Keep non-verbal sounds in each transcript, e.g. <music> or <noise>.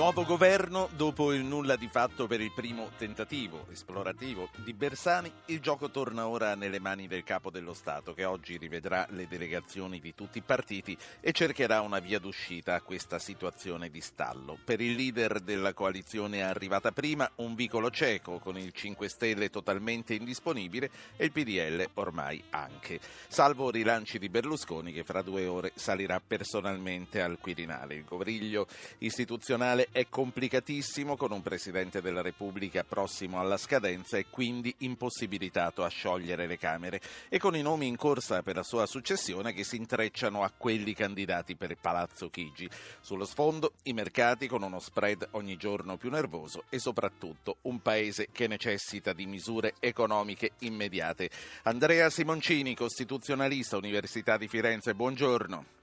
Nuovo governo dopo il nulla di fatto per il primo tentativo esplorativo di Bersani, il gioco torna ora nelle mani del capo dello Stato che oggi rivedrà le delegazioni di tutti i partiti e cercherà una via d'uscita a questa situazione di stallo. Per il leader della coalizione arrivata prima un vicolo cieco con il 5 Stelle totalmente indisponibile e il PDL ormai anche, salvo rilanci di Berlusconi che fra due ore salirà personalmente al Quirinale. Il covriglio istituzionale è complicatissimo con un Presidente della Repubblica prossimo alla scadenza e quindi impossibilitato a sciogliere le Camere e con i nomi in corsa per la sua successione che si intrecciano a quelli candidati per Palazzo Chigi. Sullo sfondo i mercati con uno spread ogni giorno più nervoso e soprattutto un paese che necessita di misure economiche immediate. Andrea Simoncini, costituzionalista, Università di Firenze, buongiorno.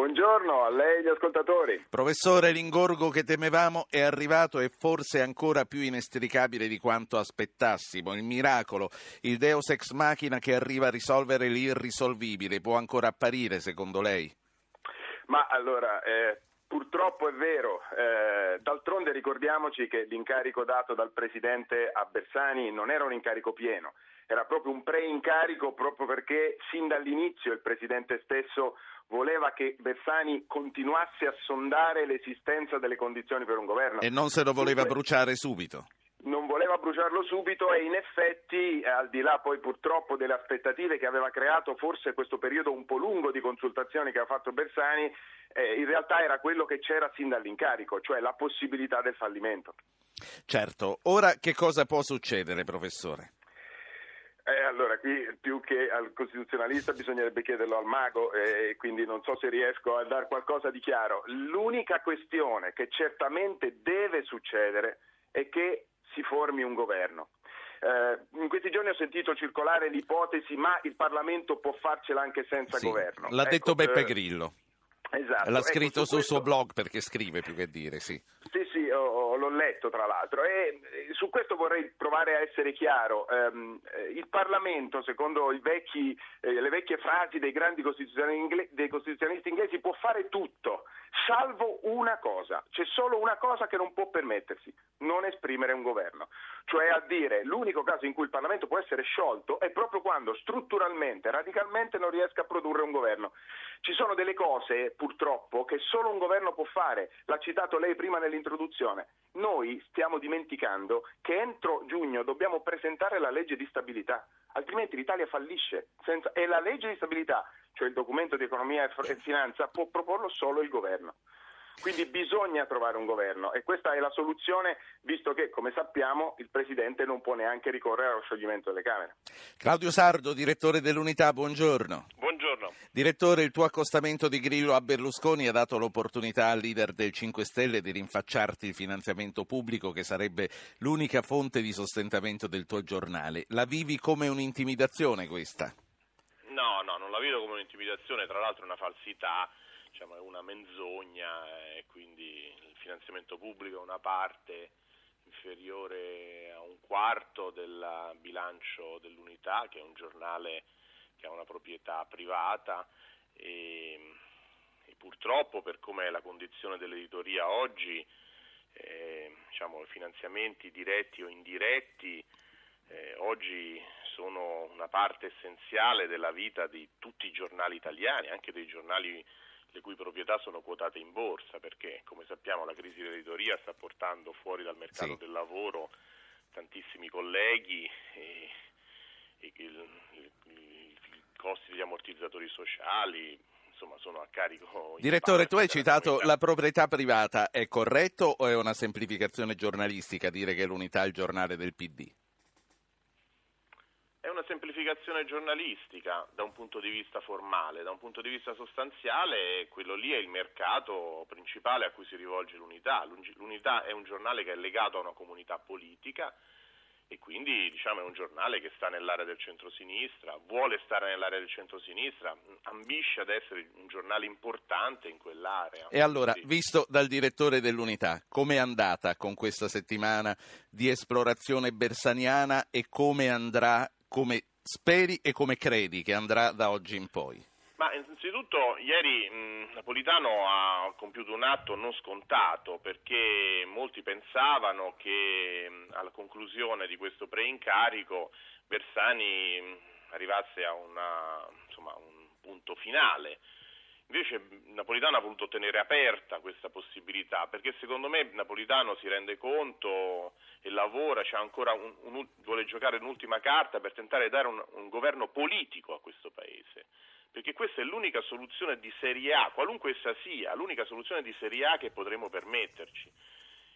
Buongiorno a lei e agli ascoltatori. Professore, l'ingorgo che temevamo è arrivato e forse ancora più inestricabile di quanto aspettassimo. Il miracolo, il deus ex machina che arriva a risolvere l'irrisolvibile, può ancora apparire secondo lei? Ma allora, eh, purtroppo è vero. Eh, d'altronde ricordiamoci che l'incarico dato dal Presidente a Bersani non era un incarico pieno era proprio un pre-incarico proprio perché sin dall'inizio il Presidente stesso voleva che Bersani continuasse a sondare l'esistenza delle condizioni per un governo. E non se lo voleva bruciare subito non voleva bruciarlo subito e in effetti, al di là poi purtroppo delle aspettative che aveva creato forse questo periodo un po' lungo di consultazioni che ha fatto Bersani, eh, in realtà era quello che c'era sin dall'incarico, cioè la possibilità del fallimento. Certo, ora che cosa può succedere, professore? Eh, allora, qui più che al costituzionalista bisognerebbe chiederlo al mago e eh, quindi non so se riesco a dare qualcosa di chiaro. L'unica questione che certamente deve succedere è che si formi un governo. Eh, in questi giorni ho sentito circolare l'ipotesi ma il Parlamento può farcela anche senza sì, governo. L'ha ecco, detto Beppe eh, Grillo. Esatto. L'ha ecco, scritto ecco, sul questo... suo blog perché scrive più che dire, sì. Sì, letto tra l'altro e su questo vorrei provare a essere chiaro. Um, il Parlamento, secondo vecchi, eh, le vecchie frasi dei grandi costituzionalisti inglesi, può fare tutto, salvo una cosa. C'è solo una cosa che non può permettersi, non esprimere un governo. Cioè a dire l'unico caso in cui il Parlamento può essere sciolto è proprio quando strutturalmente, radicalmente non riesca a produrre un governo. Ci sono delle cose, purtroppo, che solo un governo può fare. L'ha citato lei prima nell'introduzione. Noi stiamo dimenticando che entro giugno dobbiamo presentare la legge di stabilità, altrimenti l'Italia fallisce. Senza... E la legge di stabilità, cioè il documento di economia e finanza, può proporlo solo il governo. Quindi bisogna trovare un governo e questa è la soluzione, visto che, come sappiamo, il Presidente non può neanche ricorrere allo scioglimento delle Camere. Claudio Sardo, direttore dell'Unità, buongiorno. Buongiorno. Direttore, il tuo accostamento di Grillo a Berlusconi ha dato l'opportunità al leader del 5 Stelle di rinfacciarti il finanziamento pubblico che sarebbe l'unica fonte di sostentamento del tuo giornale. La vivi come un'intimidazione questa? No, no, non la vedo come un'intimidazione, tra l'altro è una falsità diciamo, è una menzogna e quindi il finanziamento pubblico è una parte inferiore a un quarto del bilancio dell'unità, che è un giornale che ha una proprietà privata. E, e purtroppo per come è la condizione dell'editoria oggi, eh, diciamo, finanziamenti diretti o indiretti eh, oggi sono una parte essenziale della vita di tutti i giornali italiani, anche dei giornali le cui proprietà sono quotate in borsa, perché come sappiamo la crisi dell'editoria sta portando fuori dal mercato sì. del lavoro tantissimi colleghi e, e il, il, il, i costi degli ammortizzatori sociali insomma sono a carico. Direttore, tu hai citato la proprietà privata, è corretto o è una semplificazione giornalistica dire che l'unità è il giornale del PD? È una semplificazione giornalistica da un punto di vista formale, da un punto di vista sostanziale quello lì è il mercato principale a cui si rivolge l'unità. L'unità è un giornale che è legato a una comunità politica e quindi diciamo, è un giornale che sta nell'area del centro-sinistra, vuole stare nell'area del centro-sinistra, ambisce ad essere un giornale importante in quell'area. E allora, sì. visto dal direttore dell'unità, com'è andata con questa settimana di esplorazione bersaniana e come andrà, come speri e come credi che andrà da oggi in poi? Ma innanzitutto ieri mh, Napolitano ha compiuto un atto non scontato perché molti pensavano che mh, alla conclusione di questo preincarico Bersani mh, arrivasse a una, insomma, un punto finale. Invece Napolitano ha voluto tenere aperta questa possibilità perché secondo me Napolitano si rende conto e lavora, un, un, vuole giocare un'ultima carta per tentare di dare un, un governo politico a questo Paese perché questa è l'unica soluzione di serie A, qualunque essa sia, l'unica soluzione di serie A che potremo permetterci.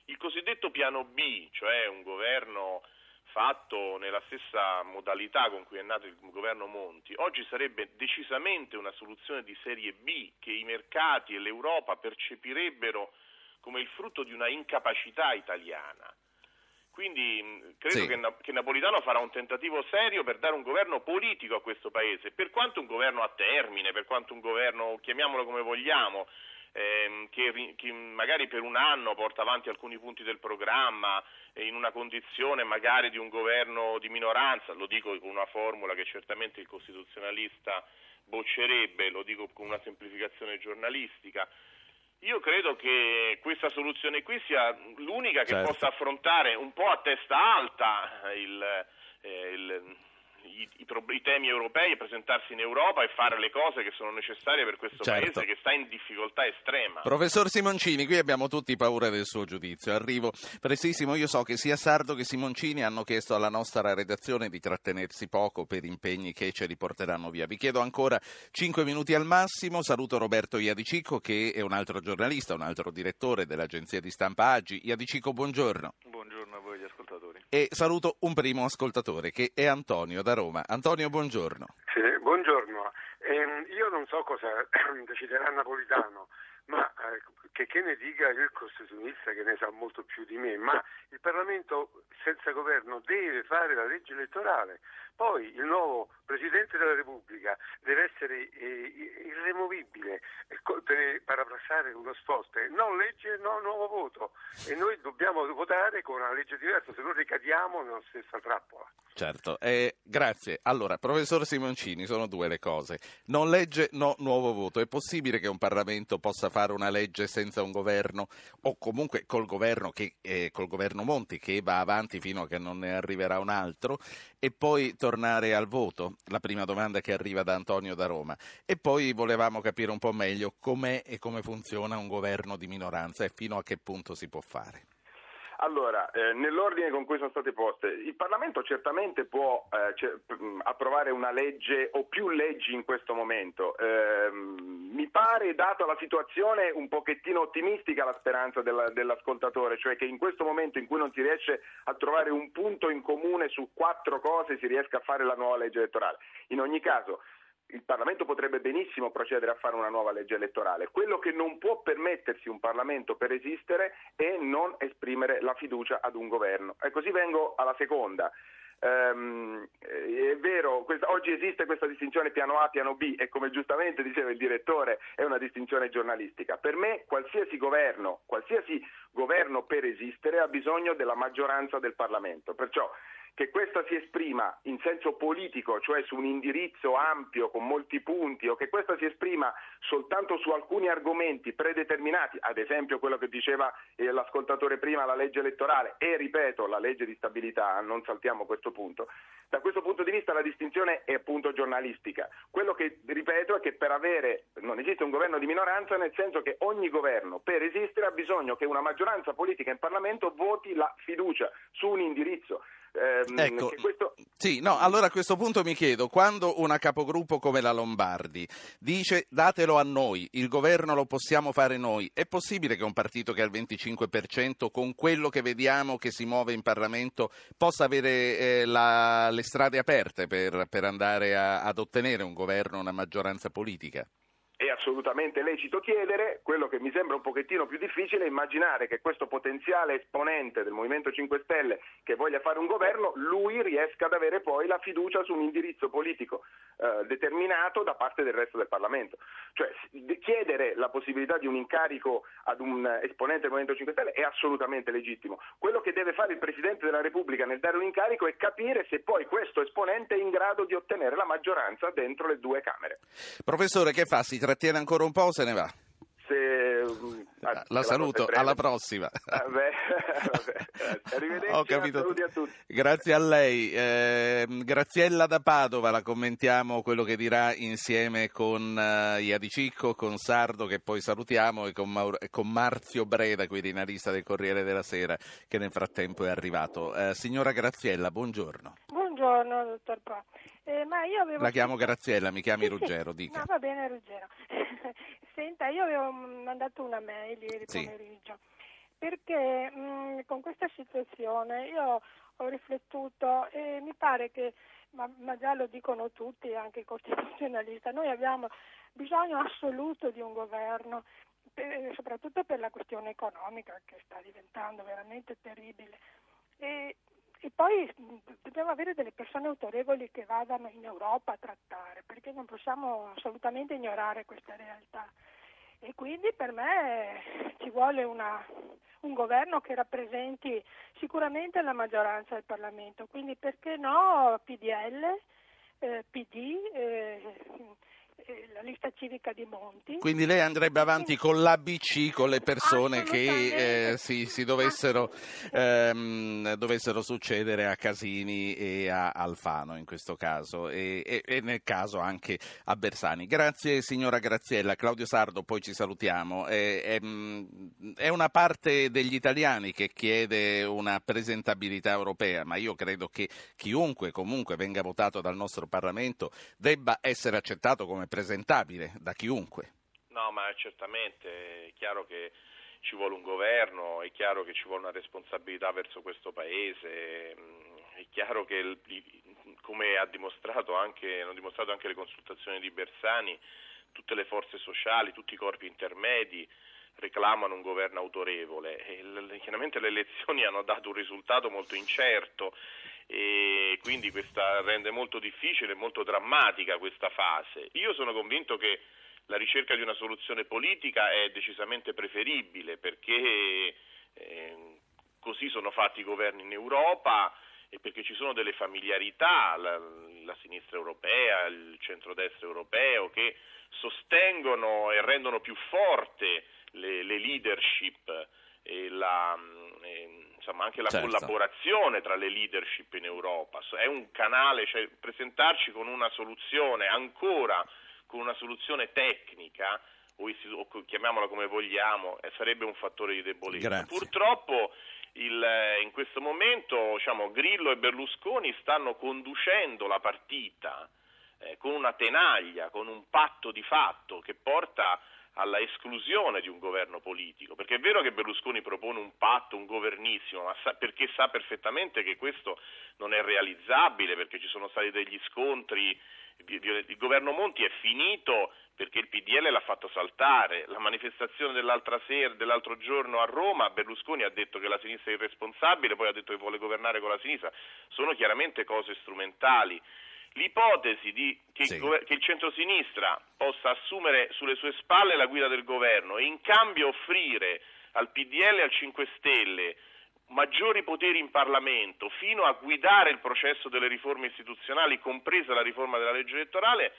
Il cosiddetto piano B, cioè un governo fatto nella stessa modalità con cui è nato il governo Monti, oggi sarebbe decisamente una soluzione di serie B che i mercati e l'Europa percepirebbero come il frutto di una incapacità italiana. Quindi credo sì. che, che, Napolitano farà un tentativo serio per dare un governo politico a questo Paese, per quanto un governo a termine, per quanto un governo, chiamiamolo come vogliamo, ehm, che, che, magari per un anno porta avanti alcuni punti del programma eh, in una condizione magari di un governo di minoranza, lo dico con una formula che certamente il costituzionalista boccerebbe, lo dico con una semplificazione giornalistica. Io credo che questa soluzione qui sia l'unica che certo. possa affrontare un po' a testa alta il, eh, il i, i, i, temi europei e presentarsi in Europa e fare le cose che sono necessarie per questo certo. paese che sta in difficoltà estrema. Professor Simoncini, qui abbiamo tutti paura del suo giudizio. Arrivo prestissimo, io so che sia Sardo che Simoncini hanno chiesto alla nostra redazione di trattenersi poco per impegni che ce li porteranno via. Vi chiedo ancora 5 minuti al massimo. Saluto Roberto Iadicico che è un altro giornalista, un altro direttore dell'agenzia di stampa Agi. Iadicico, buongiorno. Buongiorno a voi gli ascoltatori. E saluto un primo ascoltatore che è Antonio da Roma. Antonio, buongiorno. Sì, buongiorno. Eh, io non so cosa <clears throat> deciderà Napolitano, ma eh, che, che, ne dica il costituzionista che ne sa molto più di me, ma il Parlamento senza governo deve fare la legge elettorale. Poi il nuovo Presidente della Repubblica deve essere eh, irremovibile, eh, per parafrasare uno sposte, non legge, no nuovo voto. E noi dobbiamo votare con una legge diversa, se no ricadiamo nella stessa trappola. Certo, eh, grazie. Allora, professor Simoncini, sono due le cose. Non legge, no nuovo voto. È possibile che un Parlamento possa fare una legge senza un governo o comunque col governo, che, eh, col governo Monti che va avanti fino a che non ne arriverà un altro e poi tornare al voto? La prima domanda che arriva da Antonio da Roma. E poi volevamo capire un po' meglio com'è e come funziona un governo di minoranza e fino a che punto si può fare. Allora, eh, nell'ordine con cui sono state poste, il Parlamento certamente può eh, c- approvare una legge o più leggi in questo momento. Eh, mi pare, data la situazione, un pochettino ottimistica la speranza della, dell'ascoltatore, cioè che in questo momento in cui non si riesce a trovare un punto in comune su quattro cose si riesca a fare la nuova legge elettorale. In ogni caso, il Parlamento potrebbe benissimo procedere a fare una nuova legge elettorale. Quello che non può permettersi un Parlamento per esistere è non esprimere la fiducia ad un governo. E così vengo alla seconda. Um, è vero, questa, oggi esiste questa distinzione piano A, piano B e come giustamente diceva il direttore è una distinzione giornalistica. Per me qualsiasi governo, qualsiasi governo per esistere ha bisogno della maggioranza del Parlamento. Perciò che questa si esprima in senso politico, cioè su un indirizzo ampio con molti punti, o che questa si esprima soltanto su alcuni argomenti predeterminati, ad esempio quello che diceva eh, l'ascoltatore prima, la legge elettorale e, ripeto, la legge di stabilità, non saltiamo questo punto. Da questo punto di vista la distinzione è appunto giornalistica. Quello che ripeto è che per avere, non esiste un governo di minoranza, nel senso che ogni governo per esistere ha bisogno che una maggioranza politica in Parlamento voti la fiducia su un indirizzo ehm, Ecco, questo... sì, no, allora a questo punto mi chiedo, quando una capogruppo come la Lombardi dice datelo a noi, il governo lo possiamo fare noi, è possibile che un partito che ha il 25% con quello che vediamo che si muove in Parlamento possa avere eh, la- le strade aperte per, per andare a- ad ottenere un governo, una maggioranza politica? È assolutamente lecito chiedere, quello che mi sembra un pochettino più difficile è immaginare che questo potenziale esponente del Movimento 5 Stelle che voglia fare un governo, lui riesca ad avere poi la fiducia su un indirizzo politico eh, determinato da parte del resto del Parlamento. Cioè chiedere la possibilità di un incarico ad un esponente del Movimento 5 Stelle è assolutamente legittimo. Quello che deve fare il Presidente della Repubblica nel dare un incarico è capire se poi questo esponente è in grado di ottenere la maggioranza dentro le due Camere. Professore, che fa? Si trattiene ancora un po' o se ne va? Se, mm, ah, La saluto, alla prossima. <laughs> Ah. Arrivederci, Ho capito. saluti a tutti. Grazie a lei. Eh, Graziella da Padova, la commentiamo quello che dirà insieme con eh, Iadi Cicco, con Sardo che poi salutiamo e con, Maur- e con Marzio Breda, quirinalista del Corriere della Sera che nel frattempo è arrivato. Eh, signora Graziella, buongioro. Buongiorno, dottor Po. Eh, ma io avevo... La chiamo Graziella, mi chiami Sì, sì. Ruggero, dica. No, va bene, Ruggero. <laughs> Senta, io avevo mandato una mail ieri Sì. pomeriggio perché mh, con questa situazione io ho riflettuto e mi pare che, ma, ma già lo dicono tutti, anche i costituzionalisti, noi abbiamo bisogno assoluto di un governo, per- soprattutto per la questione economica che sta diventando veramente terribile. E, e poi dobbiamo avere delle persone autorevoli che vadano in Europa a trattare, perché non possiamo assolutamente ignorare questa realtà. E quindi per me ci vuole una- un governo che rappresenti sicuramente la maggioranza del Parlamento, quindi perché no PDL, eh, PD, eh, eh, lista civica di Monti. Quindi lei andrebbe avanti con l'ABC, con le persone che eh, si, si dovessero, ehm, dovessero succedere a Casini e a Alfano in questo caso e, e- e nel caso anche a Bersani. Grazie signora Graziella. Claudio Sardo, poi ci salutiamo. È, è, è una parte degli italiani che chiede una presentabilità europea, ma io credo che chiunque comunque venga votato dal nostro Parlamento debba essere accettato come presentabile da chiunque. No, ma certamente è chiaro che ci vuole un governo, è chiaro che ci vuole una responsabilità verso questo paese, è chiaro che il- come dimostrato anche, hanno dimostrato anche le consultazioni di Bersani, tutte le forze sociali, tutti i corpi intermedi reclamano un governo autorevole e chiaramente le elezioni <laughs> hanno dato un risultato molto incerto e quindi questa rende molto difficile e molto drammatica questa fase. Io sono convinto che la ricerca di una soluzione politica è decisamente preferibile perché eh, così sono fatti i governi in Europa e perché ci sono delle familiarità, la, la sinistra europea, il centrodestra europeo, che sostengono e rendono più forte le, le leadership e la, e, insomma, anche la Certo. collaborazione tra le leadership in Europa. È un canale, cioè presentarci con una soluzione ancora con una soluzione tecnica o, istitu- o chiamiamola come vogliamo, eh, sarebbe un fattore di debolezza. Grazie. Purtroppo il, eh, in questo momento diciamo, Grillo e Berlusconi stanno conducendo la partita eh, con una tenaglia, con un patto di fatto che porta alla esclusione di un governo politico, perché è vero che Berlusconi propone un patto, un governissimo, ma sa, perché sa perfettamente che questo non è realizzabile, perché ci sono stati degli scontri, il governo Monti è finito perché il PDL l'ha fatto saltare, la manifestazione dell'altra sera, dell'altro giorno a Roma, Berlusconi ha detto che la sinistra è irresponsabile, poi ha detto che vuole governare con la sinistra, sono chiaramente cose strumentali. L'ipotesi di, che, Sì. il gover- che il centrosinistra possa assumere sulle sue spalle la guida del governo e in cambio offrire al PDL e al 5 Stelle maggiori poteri in Parlamento fino a guidare il processo delle riforme istituzionali, compresa la riforma della legge elettorale,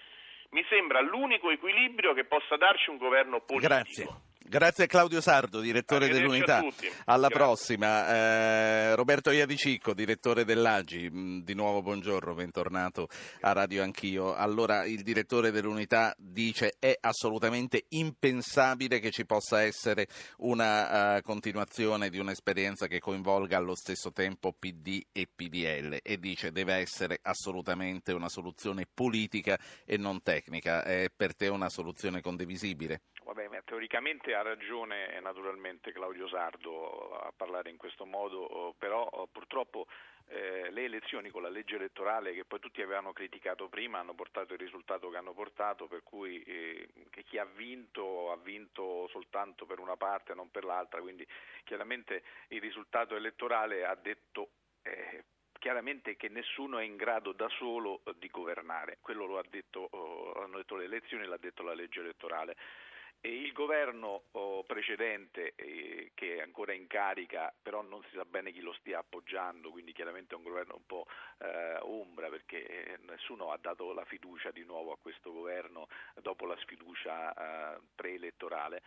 mi sembra l'unico equilibrio che possa darci un governo politico. Grazie. Grazie a Claudio Sardo, direttore dell'Unità. Alla Grazie. prossima. Eh, Roberto Iadicicco, direttore dell'Agi. Mm, di nuovo buongiorno, bentornato a Radio Anch'io. Allora, il direttore dell'Unità dice è assolutamente impensabile che ci possa essere una uh, continuazione di un'esperienza che coinvolga allo stesso tempo PD e PDL e dice deve essere assolutamente una soluzione politica e non tecnica. È per te una soluzione condivisibile? Vabbè, teoricamente ha ragione naturalmente Claudio Sardo a parlare in questo modo, però purtroppo eh, le elezioni con la legge elettorale che poi tutti avevano criticato prima hanno portato il risultato che hanno portato, per cui eh, chi ha vinto ha vinto soltanto per una parte, non per l'altra, quindi chiaramente il risultato elettorale ha detto eh, chiaramente che nessuno è in grado da solo di governare, quello lo ha detto, oh, hanno detto le elezioni, l'ha detto la legge elettorale. Il governo oh, precedente, eh, che è ancora in carica, però non si sa bene chi lo stia appoggiando, quindi chiaramente è un governo un po' eh, ombra perché eh, nessuno ha dato la fiducia di nuovo a questo governo dopo la sfiducia preelettorale.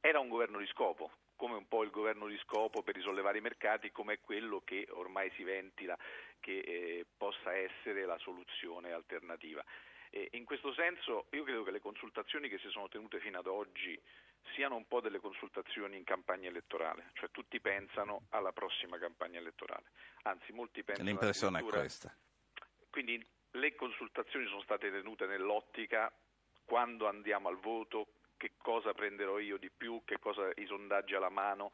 Era un governo di scopo, come un po' il governo di scopo per risollevare i mercati, come quello che ormai si ventila che eh, possa essere la soluzione alternativa. E in questo senso io credo che le consultazioni che si sono tenute fino ad oggi siano un po' delle consultazioni in campagna elettorale, cioè tutti pensano alla prossima campagna elettorale, anzi molti pensano... L'impressione è questa. Quindi le consultazioni sono state tenute nell'ottica quando andiamo al voto, che cosa prenderò io di più, che cosa i sondaggi alla mano,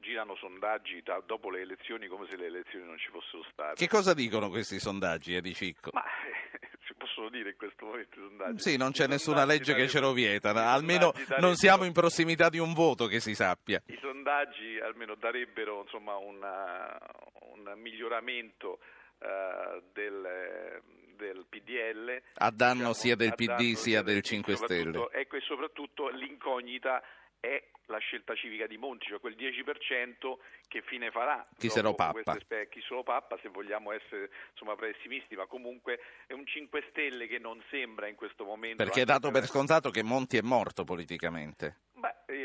girano sondaggi da, dopo le elezioni come se le elezioni non ci fossero state. Che cosa dicono questi sondaggi, Edi Cicco? Ma possono dire in questo momento i sondaggi. Sì, non c'è I nessuna legge che ce lo vieta, almeno non siamo in prossimità di un voto che si sappia. I sondaggi almeno darebbero insomma, una, un miglioramento uh, del, del, PDL. A danno diciamo, sia del PD sia del 5 Stelle. Ecco, e soprattutto l'incognita è la scelta civica di Monti, cioè quel 10% che fine farà. Chi se lo pappa. Queste, chi se lo pappa, se vogliamo essere insomma, pessimisti, ma comunque è un 5 Stelle che non sembra in questo momento... Perché è dato per scontato che Monti è morto politicamente.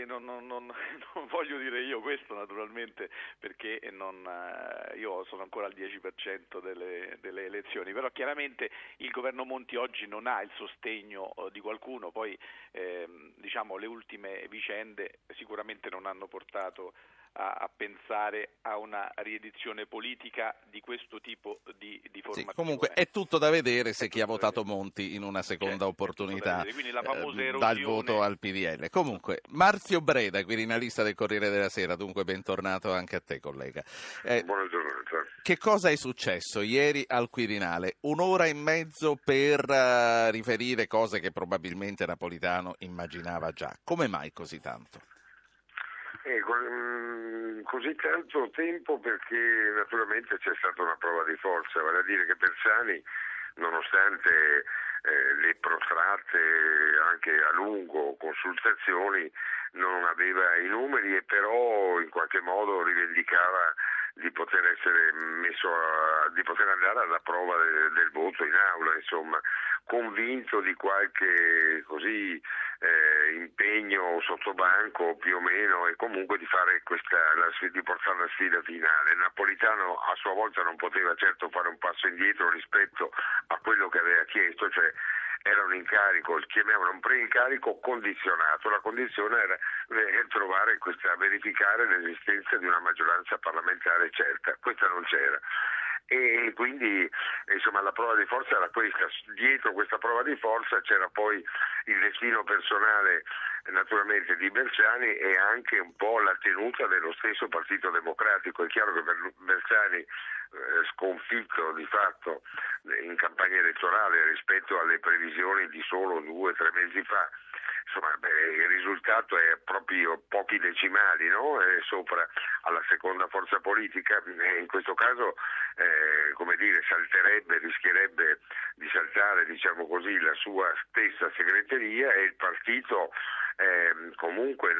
Non, non, non, <laughs> non, voglio dire io questo naturalmente perché non, eh, io sono ancora al 10% delle, delle, elezioni, però chiaramente il governo Monti oggi non ha il sostegno eh, di qualcuno, poi ehm, diciamo, le ultime vicende sicuramente non hanno portato a, a, pensare a una riedizione politica di questo tipo di, di formazione. Sì, comunque è tutto da vedere se chi ha votato Monti in una seconda opportunità eh, dà il voto al PDL. Comunque, Marzio Breda, quirinalista del Corriere della Sera, dunque bentornato anche a te collega. Eh, Buona giornata. Che cosa è successo ieri al Quirinale? Un'ora e mezzo per uh, riferire cose che probabilmente Napolitano immaginava già. Come mai così tanto? Eh, così tanto tempo perché naturalmente c'è stata una prova di forza, vale a dire che Bersani, nonostante eh, le protratte anche a lungo consultazioni, non aveva i numeri e però in qualche modo rivendicava di poter essere messo a, di poter andare alla prova del, del voto in aula, insomma, convinto di qualche così eh, impegno sotto banco più o meno e comunque di, questa, la, di portare la sfida finale. Napolitano a sua volta non poteva certo fare un passo indietro rispetto a quello che aveva chiesto, cioè era un incarico, chiamiamolo un pre-incarico condizionato, la condizione era eh, trovare questa, verificare l'esistenza di una maggioranza parlamentare certa, questa non c'era e quindi insomma, la prova di forza era questa. Dietro questa prova di forza c'era poi il destino personale naturalmente di Bersani e anche un po' la tenuta dello stesso Partito Democratico. È chiaro che Bersani eh, sconfitto di fatto in campagna elettorale rispetto alle previsioni di solo due o tre mesi fa insomma, beh, il risultato è proprio pochi decimali no? sopra alla seconda forza politica e in questo caso eh, come dire, salterebbe, rischierebbe di saltare diciamo così, la sua stessa segreteria e il partito eh, comunque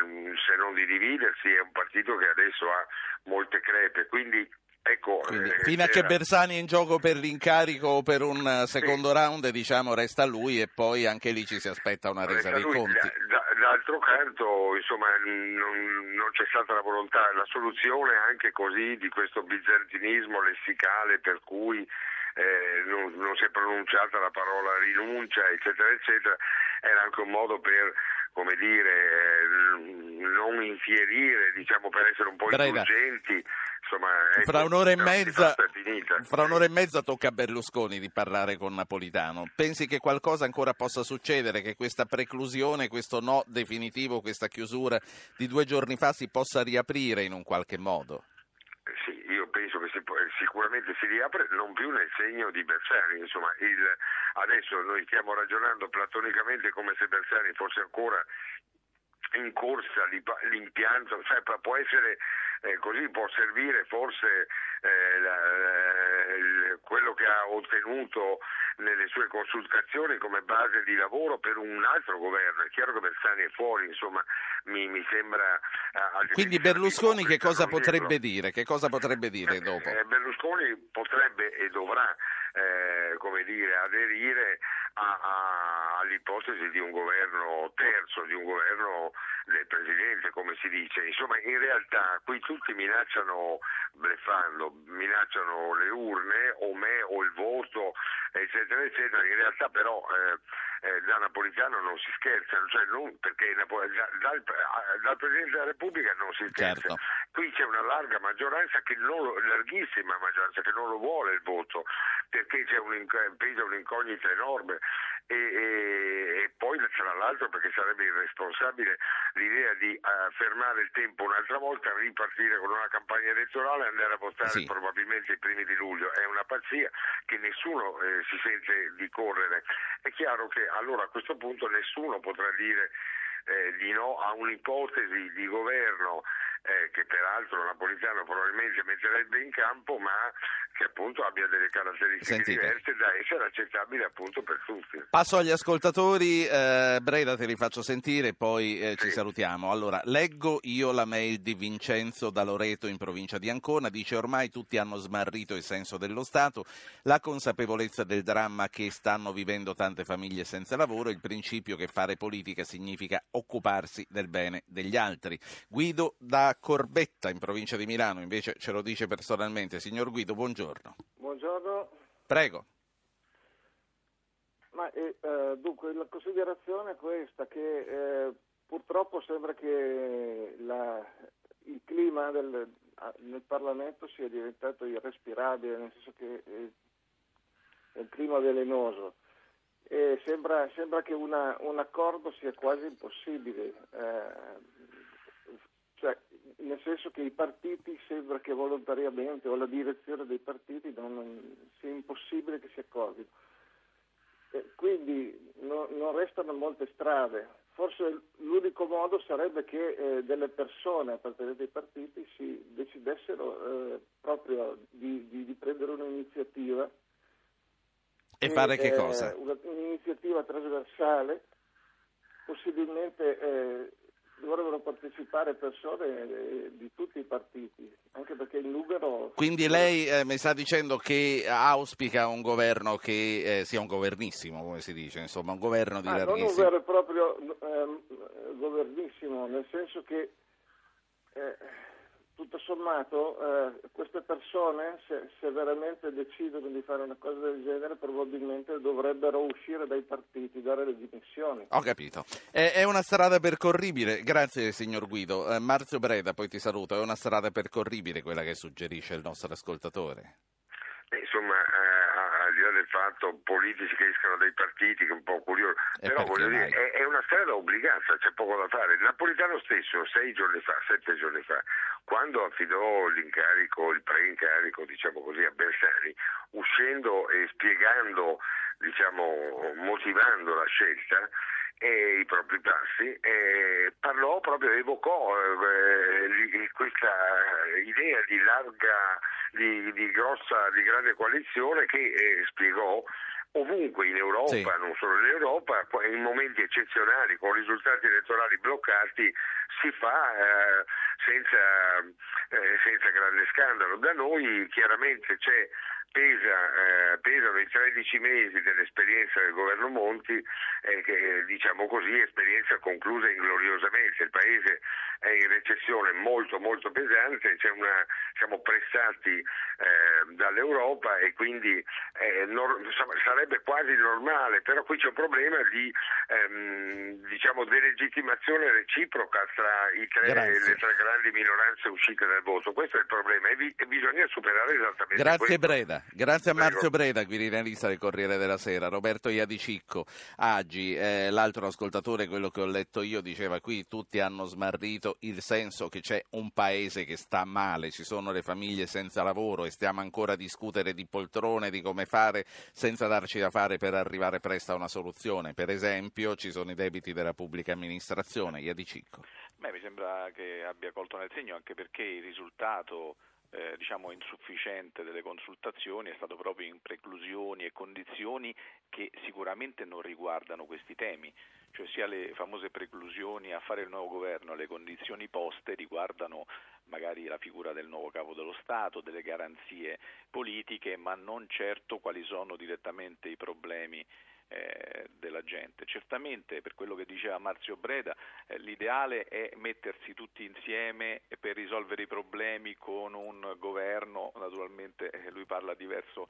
se non di dividersi è un partito che adesso ha molte crepe, quindi Ecco, Quindi, eh, fino a che Bersani è in gioco per l'incarico o per un eh, secondo round, diciamo, resta lui e poi anche lì ci si aspetta una resa Resta dei lui. conti. Da- da- d'altro canto, insomma, non, non c'è stata la volontà, la soluzione anche così di questo bizantinismo lessicale per cui eh, non, non si è pronunciata la parola rinuncia, eccetera, eccetera, era anche un modo per come dire, eh, non infierire, diciamo, per essere un po' Breda. indulgenti. Insomma, Fra un'ora e mezza, fra un'ora e mezza tocca a Berlusconi di parlare con Napolitano. Pensi che qualcosa ancora possa succedere, che questa preclusione, questo no definitivo, questa chiusura di due giorni fa si possa riaprire in un qualche modo? Sì, io penso che si può- sicuramente si riapre, non più nel segno di Bersani. Insomma, il- adesso noi stiamo ragionando platonicamente come se Bersani fosse ancora in corsa l'impianto, cioè, può- essere eh, così, può servire forse eh, la- il- quello che ha ottenuto nelle sue consultazioni come base di lavoro per un altro governo. È chiaro che Bersani è fuori, insomma, mi, mi sembra... eh, altrimenti Quindi Berlusconi che cosa potrebbe dire? Che cosa potrebbe dire dopo? Eh, Berlusconi potrebbe e dovrà eh, come dire, aderire a- a- all'ipotesi di un governo terzo, di un governo del Presidente, come si dice. Insomma, in realtà qui tutti minacciano, bleffando, minacciano le urne o me o il voto, eccetera, eccetera. In realtà però eh, eh, da Napolitano non si scherza, cioè non, perché Napo- da- dal, dal Presidente della Repubblica non si scherza. Certo. Qui c'è una larga maggioranza che non lo, larghissima maggioranza che non lo vuole il voto, perché c'è un, pesa un'incognita enorme e, e- e poi tra l'altro perché sarebbe irresponsabile l'idea di eh, fermare il tempo un'altra volta, ripartire con una campagna elettorale e andare a votare Sì. probabilmente i primi di luglio. È una pazzia che nessuno eh, si sente di correre. È chiaro che allora a questo punto nessuno potrà dire eh, di no a un'ipotesi di governo eh, che peraltro Napolitano probabilmente metterebbe in campo, ma che appunto abbia delle caratteristiche Sentite. diverse da essere accettabile appunto per tutti. Passo agli ascoltatori, eh, Breda te li faccio sentire poi eh, ci Sì. salutiamo. Allora, leggo io la mail di Vincenzo da Loreto in provincia di Ancona, dice ormai tutti hanno smarrito il senso dello Stato, la consapevolezza del dramma che stanno vivendo tante famiglie senza lavoro, il principio che fare politica significa occuparsi del bene degli altri. Guido da Corbetta in provincia di Milano invece ce lo dice personalmente. Signor Guido, buongiorno. Buongiorno, Prego. ma eh, eh, dunque la considerazione è questa, che eh, purtroppo sembra che la- il clima del- nel Parlamento sia diventato irrespirabile, nel senso che eh, è un clima velenoso. E sembra, sembra che una- un accordo sia quasi impossibile, eh, cioè, nel senso che i partiti sembra che volontariamente o la direzione dei partiti non, non- sia impossibile che si accordino. Eh, quindi no- non restano molte strade. Forse l'unico modo sarebbe che eh, delle persone appartenenti ai partiti si decidessero eh, proprio di, di- di prendere un'iniziativa E fare che eh, cosa? una- un'iniziativa trasversale, possibilmente eh, dovrebbero partecipare persone eh, di tutti i partiti, anche perché il numero... Quindi lei eh, mi sta dicendo che auspica un governo che eh, sia un governissimo, come si dice, insomma, un governo di Ah, non un larghissimo. vero e proprio ehm, governissimo, nel senso che eh, tutto sommato eh, queste persone, se, se veramente decidono di fare una cosa del genere, probabilmente dovrebbero uscire dai partiti, dare le dimissioni. Ho capito. È, è una strada percorribile, grazie signor Guido. Eh, Marzio Breda, poi ti saluto, è una strada percorribile quella che suggerisce il nostro ascoltatore. Eh, Insomma, eh, al di là del fatto politici che escano dai partiti, che è un po' curioso, E però voglio dire, mai? è, è una strada obbligata, c'è poco da fare. Napolitano stesso, sei giorni fa, sette giorni fa, quando affidò l'incarico, il pre-incarico, diciamo così, a Bersani, uscendo e spiegando, diciamo, motivando la scelta, e i propri passi, parlò proprio, evocò eh, questa idea di larga, di, di grossa, di grande coalizione che eh, spiegò ovunque in Europa, Sì. non solo in Europa, in momenti eccezionali con risultati elettorali bloccati si fa eh, senza, eh, senza grande scandalo. Da noi chiaramente c'è pesa, eh, pesano i 13 mesi dell'esperienza del governo Monti, eh, che diciamo così, esperienza conclusa ingloriosamente. Il paese è in recessione molto molto pesante, c'è una, siamo pressati eh, dall'Europa e quindi eh, nor- sarebbe quasi normale, però qui c'è un problema di ehm, diciamo, delegittimazione reciproca tra i tre- le tre grandi minoranze uscite dal voto. Questo è il problema e, vi- e bisogna superare esattamente Grazie questo. Breda, grazie a. Marzio Breda, quirinalista del Corriere della Sera, Roberto Iadicicco, Agi, eh, l'altro ascoltatore, quello che ho letto io, diceva qui tutti hanno smarrito il senso che c'è un paese che sta male, ci sono le famiglie senza lavoro e stiamo ancora a discutere di poltrone, di come fare senza darci da fare per arrivare presto a una soluzione. Per esempio ci sono i debiti della pubblica amministrazione, Iadicicco. Beh, mi sembra che abbia colto nel segno anche perché il risultato eh, diciamo insufficiente delle consultazioni è stato proprio in preclusioni e condizioni che sicuramente non riguardano questi temi, cioè sia le famose preclusioni a fare il nuovo governo, le condizioni poste riguardano magari la figura del nuovo capo dello Stato, delle garanzie politiche, ma non certo quali sono direttamente i problemi eh, della gente. Certamente, per quello che diceva Marzio Breda, eh, l'ideale è mettersi tutti insieme per risolvere i problemi con un governo, naturalmente eh, lui parla diverso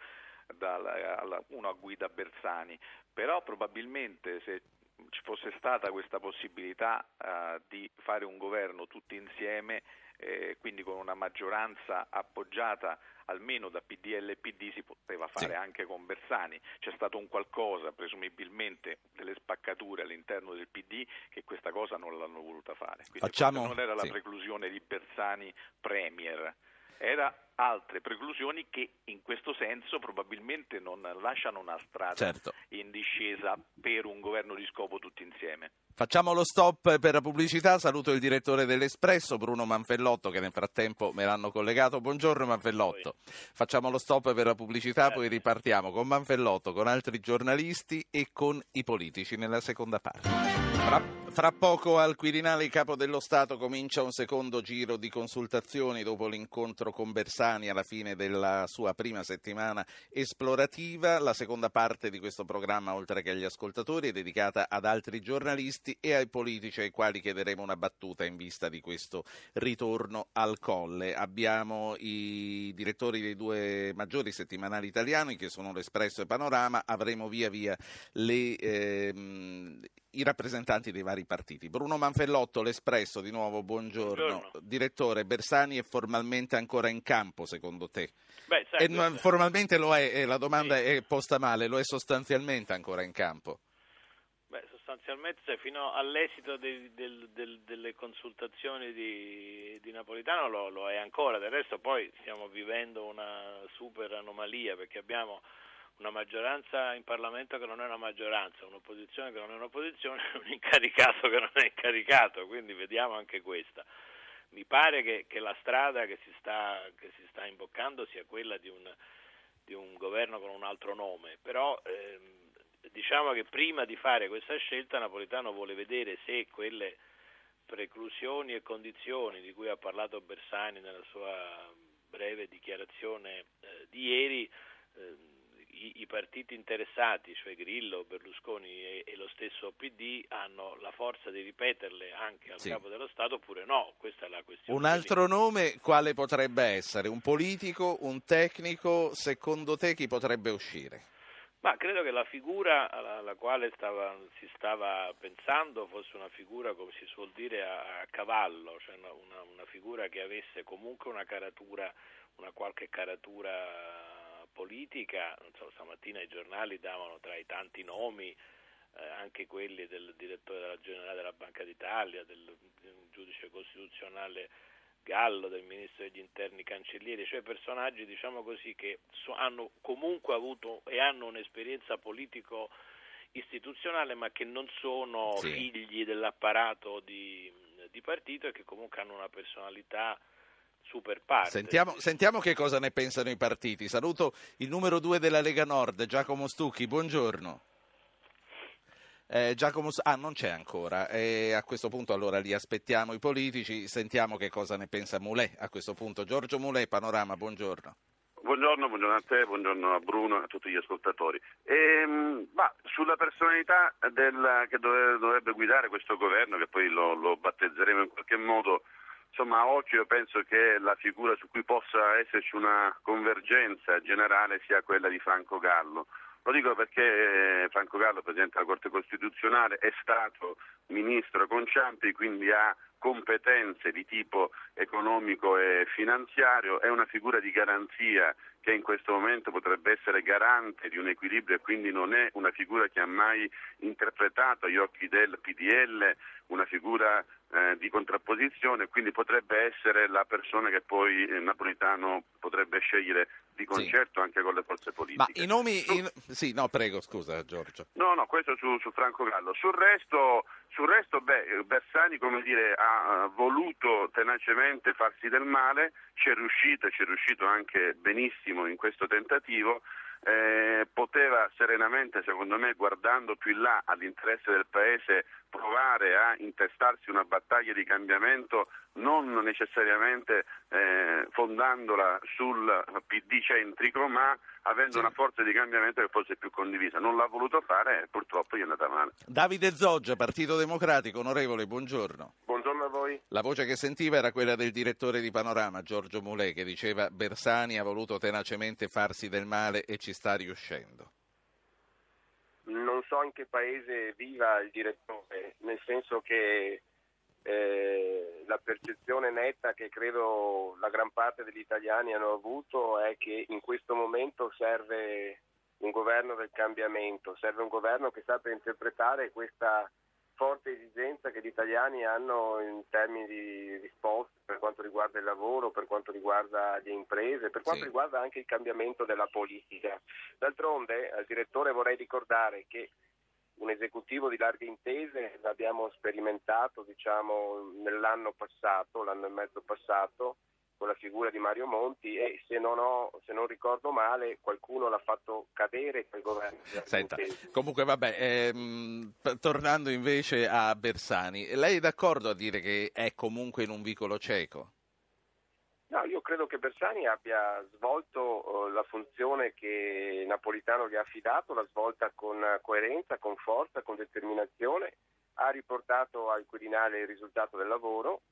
alla, uno a guida Bersani, però probabilmente se ci fosse stata questa possibilità eh, di fare un governo tutti insieme, eh, quindi con una maggioranza appoggiata almeno da PDL e PD si poteva fare Sì. anche con Bersani. C'è stato un qualcosa, presumibilmente delle spaccature all'interno del PD, che questa cosa non l'hanno voluta fare. Quindi Facciamo- non era la sì. preclusione di Bersani Premier, era altre preclusioni che in questo senso probabilmente non lasciano una strada Certo. in discesa per un governo di scopo tutti insieme. Facciamo lo stop per la pubblicità. Saluto il direttore dell'Espresso, Bruno Manfellotto, che nel frattempo me l'hanno collegato. Buongiorno Manfellotto. Facciamo lo stop per la pubblicità, poi ripartiamo con Manfellotto, con altri giornalisti e con i politici nella seconda parte. Fra, fra poco al Quirinale il Capo dello Stato comincia un secondo giro di consultazioni dopo l'incontro con Bersani alla fine della sua prima settimana esplorativa. La seconda parte di questo programma, oltre che agli ascoltatori, è dedicata ad altri giornalisti e ai politici ai quali chiederemo una battuta in vista di questo ritorno al colle. Abbiamo i direttori dei due maggiori settimanali italiani che sono l'Espresso e Panorama, avremo via via le, ehm, i rappresentanti dei vari partiti. Bruno Manfellotto, l'Espresso, di nuovo buongiorno. Buongiorno. Direttore, Bersani è formalmente ancora in campo secondo te? Beh, sai, E non- questo- formalmente lo è, la domanda Sì. è posta male, lo è sostanzialmente ancora in campo? Sostanzialmente sai, fino all'esito dei- del- del- delle consultazioni di, di Napolitano lo, lo è ancora, del resto poi stiamo vivendo una super anomalia perché abbiamo una maggioranza in Parlamento che non è una maggioranza, un'opposizione che non è un'opposizione, <laughs> un incaricato che non è incaricato, quindi vediamo anche questa. Mi pare che, che la strada che si, sta, che si sta imboccando sia quella di un, di un governo con un altro nome, però ehm, diciamo che prima di fare questa scelta Napolitano vuole vedere se quelle preclusioni e condizioni di cui ha parlato Bersani nella sua breve dichiarazione eh, di ieri, eh, i, i partiti interessati, cioè Grillo, Berlusconi e, e lo stesso PD, hanno la forza di ripeterle anche al Sì. capo dello Stato oppure no, questa è la questione. Un altro nome quale potrebbe essere? Un politico, un tecnico? Secondo te chi potrebbe uscire? Ma credo che la figura alla, quale stava- si stava pensando fosse una figura, come si suol dire, a, a cavallo, cioè una, una- una figura che avesse comunque una caratura, una qualche caratura politica. So, stamattina i giornali davano tra i tanti nomi eh, anche quelli del direttore della generale della Banca d'Italia, del, del giudice costituzionale Gallo, del ministro degli interni Cancellieri, cioè personaggi diciamo così che hanno comunque avuto e hanno un'esperienza politico istituzionale ma che non sono Sì. figli dell'apparato di, di partito e che comunque hanno una personalità super parte. Sentiamo, sentiamo che cosa ne pensano i partiti. Saluto il numero due della Lega Nord, Giacomo Stucchi, buongiorno. Eh, Giacomo, ah, non c'è ancora. Eh, a questo punto allora li aspettiamo i politici, sentiamo che cosa ne pensa Moulet a questo punto. Giorgio Moulet, Panorama, buongiorno. Buongiorno, buongiorno a te, buongiorno a Bruno e a tutti gli ascoltatori. Ehm, bah, sulla personalità del, che dovrebbe, dovrebbe, guidare questo governo, che poi lo, lo battezzeremo in qualche modo, insomma a occhio io penso che la figura su cui possa esserci una convergenza generale sia quella di Franco Gallo. Lo dico perché eh, Franco Gallo, Presidente della Corte Costituzionale, è stato ministro con Ciampi, quindi ha competenze di tipo economico e finanziario, è una figura di garanzia che in questo momento potrebbe essere garante di un equilibrio e quindi non è una figura che ha mai interpretato agli occhi del PDL una figura eh, di contrapposizione, quindi potrebbe essere la persona che poi eh, Napolitano potrebbe scegliere di concerto sì. anche con le forze politiche. Ma i nomi... Su... In... Sì, no, prego, scusa Giorgio. No, no, questo su, su Franco Gallo. Sul resto, sul resto beh, Bersani, come dire, ha voluto tenacemente farsi del male, ci è riuscito e ci è riuscito anche benissimo in questo tentativo. Eh, poteva serenamente, secondo me, guardando più in là all'interesse del Paese, provare a intestarsi una battaglia di cambiamento non necessariamente eh, fondandola sul PD centrico, ma avendo sì. una forza di cambiamento che fosse più condivisa. Non l'ha voluto fare e purtroppo gli è andata male. Davide Zoggia, Partito Democratico, onorevole, buongiorno. Buongiorno a voi. La voce che sentiva era quella del direttore di Panorama, Giorgio Mulè, che diceva Bersani ha voluto tenacemente farsi del male e ci sta riuscendo non so in che paese viva il direttore, nel senso che eh, la percezione netta che credo la gran parte degli italiani hanno avuto è che in questo momento serve un governo del cambiamento, serve un governo che sappia interpretare questa forte esigenza che gli italiani hanno in termini di risposte per quanto riguarda il lavoro, per quanto riguarda le imprese, per quanto sì. riguarda anche il cambiamento della politica. D'altronde al direttore vorrei ricordare che un esecutivo di larghe intese l'abbiamo sperimentato diciamo, nell'anno passato, l'anno e mezzo passato, con la figura di Mario Monti e se non, ho, se non ricordo male qualcuno l'ha fatto cadere quel governo. Senta, comunque vabbè, ehm, tornando invece a Bersani, lei è d'accordo a dire che è comunque in un vicolo cieco? No, io credo che Bersani abbia svolto uh, la funzione che Napolitano gli ha affidato, l'ha svolta con coerenza, con forza, con determinazione, ha riportato al Quirinale il risultato del lavoro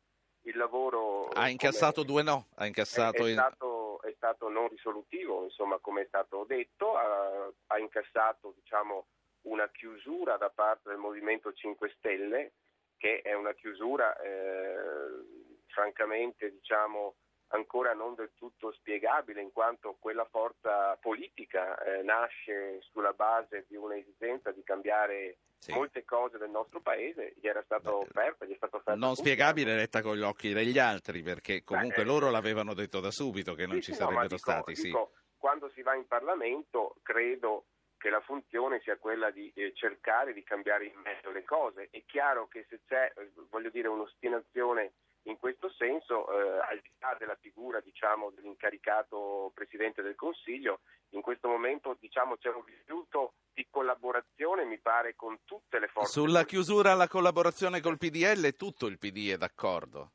il lavoro... Ha incassato due no, ha incassato... È, è, stato, è stato, non risolutivo, insomma, come è stato detto, ha, ha incassato diciamo, una chiusura da parte del Movimento 5 Stelle, che è una chiusura eh, francamente diciamo, ancora non del tutto spiegabile, in quanto quella forza politica eh, nasce sulla base di un'esigenza di cambiare sì. molte cose del nostro paese, gli era stato offerto, gli è stato offerto. Non spiegabile letta con gli occhi degli altri, perché comunque Beh, loro l'avevano detto da subito che non sì, ci sarebbero no, stati. Dico, quando si va in Parlamento, credo che la funzione sia quella di eh, cercare di cambiare in meglio le cose. È chiaro che se c'è, eh, voglio dire, un'ostinazione in questo senso, eh, al di là della figura diciamo, dell'incaricato Presidente del Consiglio, in questo momento diciamo, c'è un rifiuto di collaborazione, mi pare, con tutte le forze. Sulla chiusura alla collaborazione col PDL tutto il PD è d'accordo?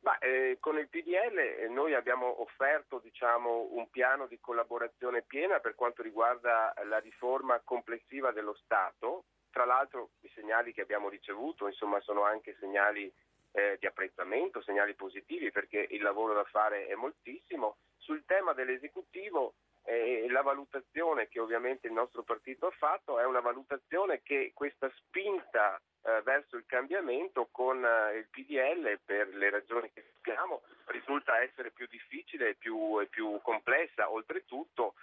Ma, eh, con il PDL eh, noi abbiamo offerto diciamo, un piano di collaborazione piena per quanto riguarda la riforma complessiva dello Stato. Tra l'altro i segnali che abbiamo ricevuto insomma, sono anche segnali eh, di apprezzamento, segnali positivi perché il lavoro da fare è moltissimo. Sul tema dell'esecutivo eh, la valutazione che ovviamente il nostro partito ha fatto è una valutazione che questa spinta eh, verso il cambiamento con eh, il PDL per le ragioni che sappiamo risulta essere più difficile e più, più complessa. Oltretutto,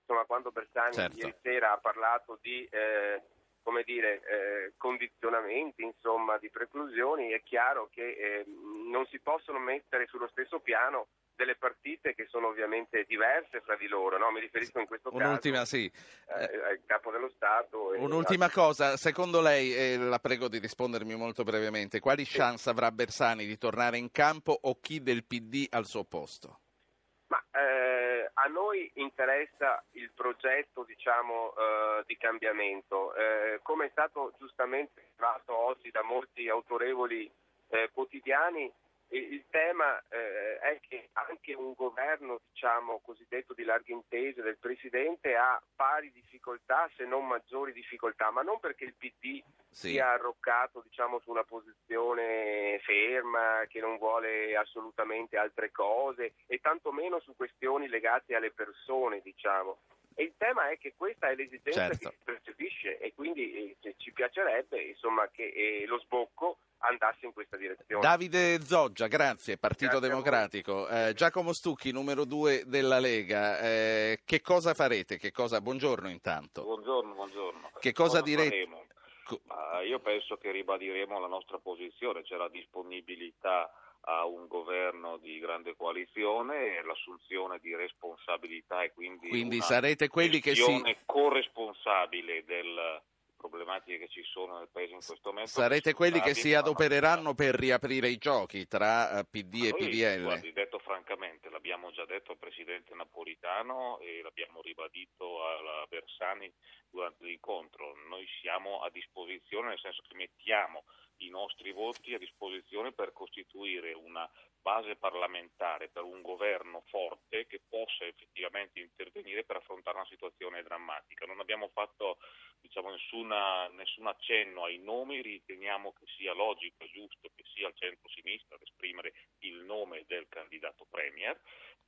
insomma, quando Bersani certo. ieri sera ha parlato di eh, come dire, eh, condizionamenti, insomma, di preclusioni, è chiaro che eh, non si possono mettere sullo stesso piano delle partite che sono ovviamente diverse fra di loro, no? mi riferisco in questo Un'ultima, caso sì. eh, al capo dello Stato. Un'ultima cosa, secondo lei, e la prego di rispondermi molto brevemente, quali chance avrà Bersani di tornare in campo o chi del PD al suo posto? A noi interessa il progetto diciamo, eh, di cambiamento. Eh, come è stato giustamente fatto oggi da molti autorevoli eh, quotidiani, il tema eh, è che anche un governo diciamo, cosiddetto di larghe intese del Presidente ha pari difficoltà, se non maggiori difficoltà, ma non perché il PD Sì. sia arroccato diciamo, su una posizione ferma, che non vuole assolutamente altre cose e tantomeno su questioni legate alle persone. Diciamo. E il tema è che questa è l'esigenza Certo. che si percepisce e quindi eh, ci piacerebbe insomma, che eh, lo sbocco andasse in questa direzione. Davide Zoggia, grazie, Partito Grazie. Democratico. Eh, Giacomo Stucchi, numero due della Lega, eh, che cosa farete? Che cosa... Buongiorno intanto. Buongiorno, buongiorno. Che cosa direte? faremo? Ma io penso che ribadiremo la nostra posizione, c'è la disponibilità a un governo di grande coalizione e l'assunzione di responsabilità e quindi, Quindi una sarete quelli che si... corresponsabile delle problematiche che ci sono nel Paese in questo momento. Sarete quelli che si adopereranno per riaprire i giochi tra eh, PD e PDL. guardi, detto francamente, l'abbiamo già detto al Presidente Napolitano e l'abbiamo ribadito alla Bersani durante l'incontro. Noi siamo a disposizione, nel senso che mettiamo i nostri voti a disposizione per costituire una base parlamentare per un governo forte che possa effettivamente intervenire per affrontare una situazione drammatica. Non abbiamo fatto diciamo, nessuna, nessun accenno ai nomi, riteniamo che sia logico e giusto che sia il centro-sinistra ad esprimere il nome del candidato Premier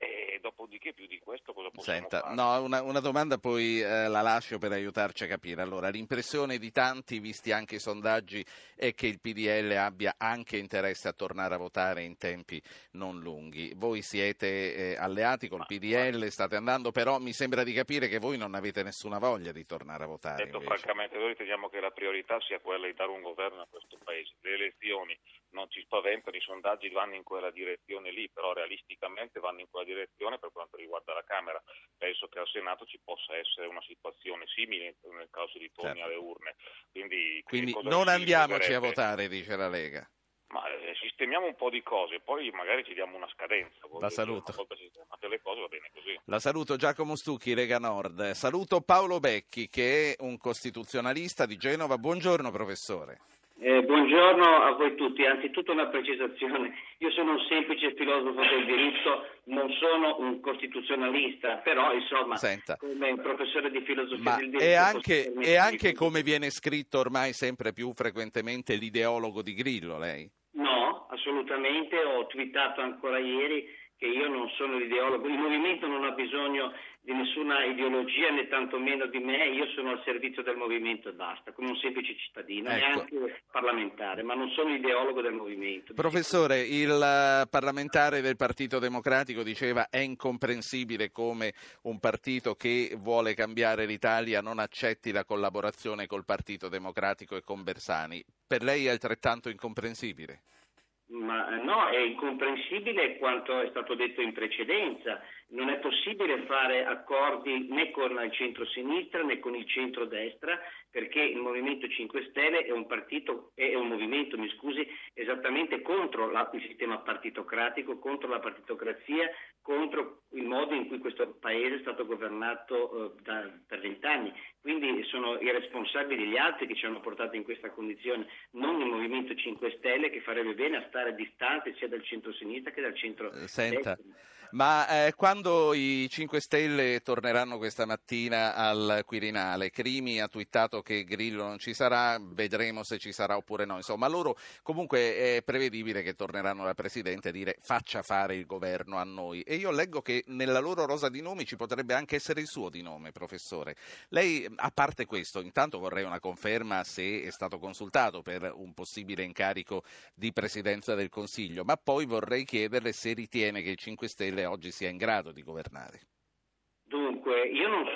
e dopodiché più di questo cosa possiamo Senta, fare? no, una, una domanda poi eh, la lascio per aiutarci a capire. Allora, l'impressione di tanti, visti anche i sondaggi, è che il PDL abbia anche interesse a tornare a votare in tempi non lunghi. Voi siete eh, alleati col PDL, state andando, però mi sembra di capire che voi non avete nessuna voglia di tornare a votare. Detto invece. francamente, noi riteniamo che la priorità sia quella di dare un governo a questo Paese. Le elezioni non ci spaventano, i sondaggi vanno in quella direzione lì, però realisticamente vanno in quella direzione per quanto riguarda la Camera. Penso che al Senato ci possa essere una situazione simile nel caso di torni Certo. alle urne. Quindi, Quindi non ci andiamoci a votare, dice la Lega. Ma eh, sistemiamo un po' di cose, poi magari ci diamo una scadenza. La saluto. Cose va bene così. La saluto Giacomo Stucchi, Lega Nord. Saluto Paolo Becchi, che è un costituzionalista di Genova. Buongiorno, professore. Eh, buongiorno a voi tutti, anzitutto una precisazione, io sono un semplice filosofo del diritto, non sono un costituzionalista, però insomma Senta. come professore di filosofia Ma del diritto posso anche, è anche come viene scritto ormai sempre più frequentemente l'ideologo di Grillo, lei? No, assolutamente, ho twittato ancora ieri che io non sono l'ideologo, il movimento non ha bisogno di nessuna ideologia né tantomeno di me, io sono al servizio del movimento e basta, come un semplice cittadino, Ecco. neanche parlamentare, ma non sono ideologo del movimento. Professore, il eh, parlamentare del Partito Democratico diceva è incomprensibile come un partito che vuole cambiare l'Italia non accetti la collaborazione col Partito Democratico e con Bersani. Per lei è altrettanto incomprensibile? Ma eh, no, è incomprensibile quanto è stato detto in precedenza. Non è possibile fare accordi né con il centro-sinistra né con il centro-destra perché il Movimento 5 Stelle è un partito, è un movimento, mi scusi, esattamente contro la- il sistema partitocratico, contro la partitocrazia, contro il modo in cui questo paese è stato governato eh, da- per vent'anni. Quindi sono i responsabili gli altri che ci hanno portato in questa condizione, non il Movimento 5 Stelle che farebbe bene a stare distante sia dal centro-sinistra che dal centro Eh, Senta, ma eh, quando i 5 Stelle torneranno questa mattina al Quirinale, Crimi ha twittato che Grillo non ci sarà, vedremo se ci sarà oppure no. Insomma, loro comunque è prevedibile che torneranno da Presidente a dire faccia fare il governo a noi. E io leggo che nella loro rosa di nomi ci potrebbe anche essere il suo di nome, professore. Lei, a parte questo, intanto vorrei una conferma se è stato consultato per un possibile incarico di Presidenza del Consiglio, ma poi vorrei chiederle se ritiene che il 5 Stelle oggi sia in grado di governare. Dunque, io non,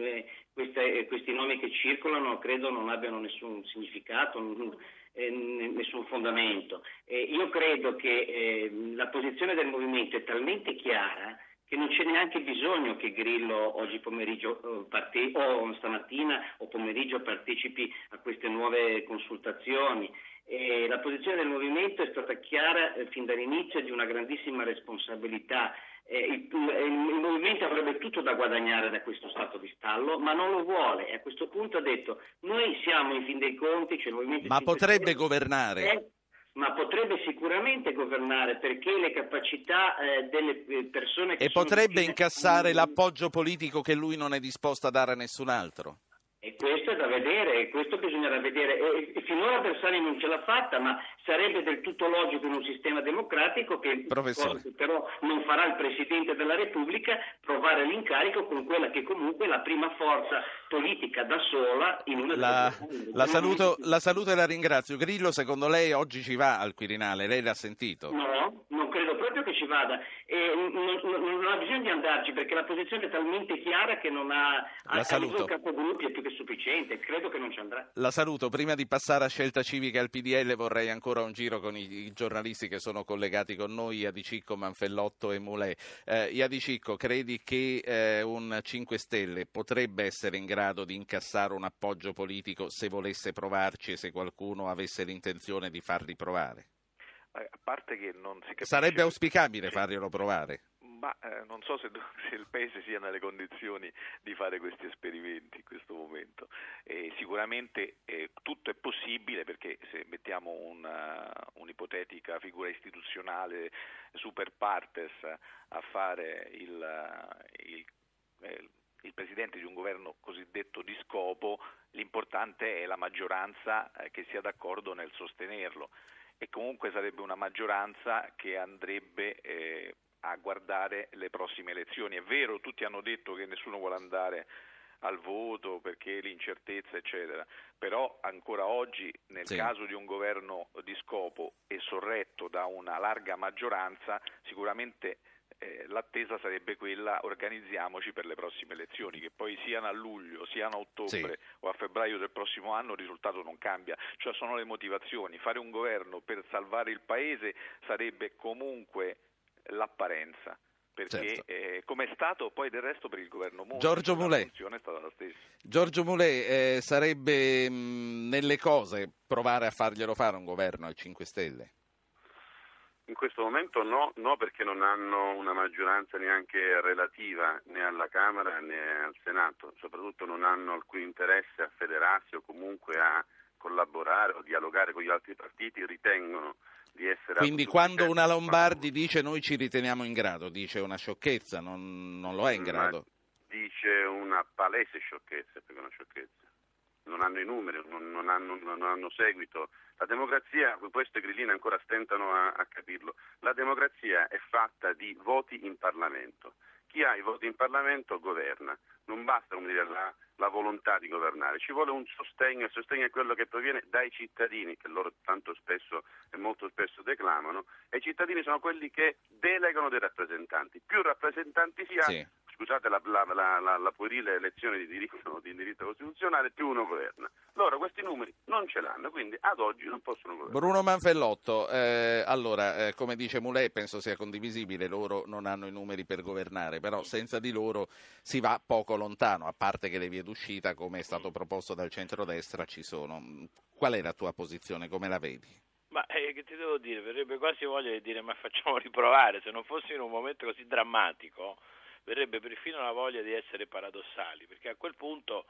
eh, queste, questi nomi che circolano credo non abbiano nessun significato, eh, nessun fondamento. io credo che eh, la posizione del movimento è talmente chiara che non c'è neanche bisogno che Grillo oggi pomeriggio eh, parte- o stamattina o pomeriggio partecipi a queste nuove consultazioni. E la posizione del movimento è stata chiara eh, fin dall'inizio di una grandissima responsabilità. Eh, il, il, movimento avrebbe tutto da guadagnare da questo stato di stallo, ma non lo vuole e a questo punto ha detto noi siamo in fin dei conti, cioè il movimento... Ma potrebbe governare? È, ma potrebbe sicuramente governare perché le capacità eh, delle eh, persone che e potrebbe incassare mm. l'appoggio politico che lui non è disposto a dare a nessun altro. E questo è da vedere, questo bisognerà vedere. E, e finora Bersani non ce l'ha fatta, ma sarebbe del tutto logico in un sistema democratico che però non farà il Presidente della Repubblica provare l'incarico con quella che comunque è la prima forza politica da sola in una la, la saluto, la saluto e la ringrazio. Grillo, secondo lei oggi ci va al Quirinale? Lei l'ha sentito? No, proprio che ci vada. Non, non, non ha bisogno di andarci perché la posizione è talmente chiara che non ha, la ha saluto. capogruppi è più che sufficiente. Credo che non ci andrà. La saluto. Prima di passare a scelta civica al PDL vorrei ancora un giro con i, i giornalisti che sono collegati con noi, Iadicicco, Manfellotto e Mulè. Eh, Iadicicco, credi che eh, un 5 Stelle potrebbe essere in grado di incassare un appoggio politico se volesse provarci e se qualcuno avesse l'intenzione di farli provare? A parte che non si capisce... Sarebbe auspicabile farglielo provare? Ma eh, non so se, <laughs> se, il Paese sia nelle condizioni di fare questi esperimenti in questo momento. Eh, sicuramente eh, tutto è possibile perché se mettiamo una, un'ipotetica figura istituzionale super partes a fare il, il, eh, il Presidente di un governo cosiddetto di scopo, l'importante è la maggioranza eh, che sia d'accordo nel sostenerlo e comunque sarebbe una maggioranza che andrebbe eh, a guardare le prossime elezioni. È vero, tutti hanno detto che nessuno vuole andare al voto perché l'incertezza eccetera, però ancora oggi nel sì. caso di un governo di scopo e sorretto da una larga maggioranza sicuramente eh, l'attesa sarebbe quella organizziamoci per le prossime elezioni che poi siano a luglio, siano a ottobre sì. o a febbraio del prossimo anno il risultato non cambia, cioè sono le motivazioni, fare un governo per salvare il paese sarebbe comunque l'apparenza perché certo. eh, come è stato poi del resto per il governo Monti Giorgio Mulè, è stata la stessa. Giorgio Mulè eh, sarebbe mh, nelle cose provare a farglielo fare un governo ai 5 Stelle? In questo momento no, no, perché non hanno una maggioranza neanche relativa né alla Camera né al Senato, soprattutto non hanno alcun interesse a federarsi o comunque a collaborare o dialogare con gli altri partiti, ritengono di essere Quindi quando una Lombardi dice noi ci riteniamo in grado, dice una sciocchezza, non, non lo è in grado. Dice una palese sciocchezza, perché è una sciocchezza. Non hanno i numeri, non, non, hanno, non hanno, seguito. La democrazia, questo i grillini ancora stentano a, a capirlo, la democrazia è fatta di voti in Parlamento. Chi ha i voti in Parlamento governa. Non basta dire, la, la volontà di governare, ci vuole un sostegno, il sostegno è quello che proviene dai cittadini, che loro tanto spesso e molto spesso declamano, e i cittadini sono quelli che delegano dei rappresentanti. Più rappresentanti si ha, sì scusate la, la, la, la, puerile lezione di diritto, di diritto costituzionale, più uno governa. Loro questi numeri non ce l'hanno, quindi ad oggi non possono governare. Bruno Manfellotto, eh, allora, eh, come dice Mulè, penso sia condivisibile, loro non hanno i numeri per governare, però senza di loro si va poco lontano, a parte che le vie d'uscita, come è stato proposto dal centrodestra, ci sono. Qual è la tua posizione, come la vedi? Ma eh, che ti devo dire? Verrebbe quasi voglia di dire ma facciamo riprovare, se non fosse in un momento così drammatico verrebbe perfino la voglia di essere paradossali, perché a quel punto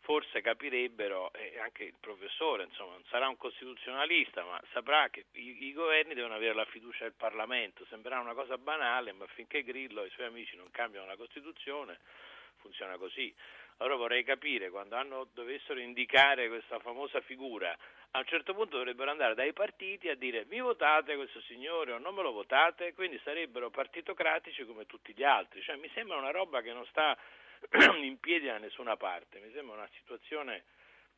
forse capirebbero, e anche il professore insomma, non sarà un costituzionalista, ma saprà che i, i, governi devono avere la fiducia del Parlamento. Sembrerà una cosa banale, ma finché Grillo e i suoi amici non cambiano la Costituzione, funziona così. Allora vorrei capire, quando hanno, dovessero indicare questa famosa figura, a un certo punto dovrebbero andare dai partiti a dire mi votate questo signore o non me lo votate, quindi sarebbero partitocratici come tutti gli altri. Cioè, mi sembra una roba che non sta <clears throat> in piedi da nessuna parte, mi sembra una situazione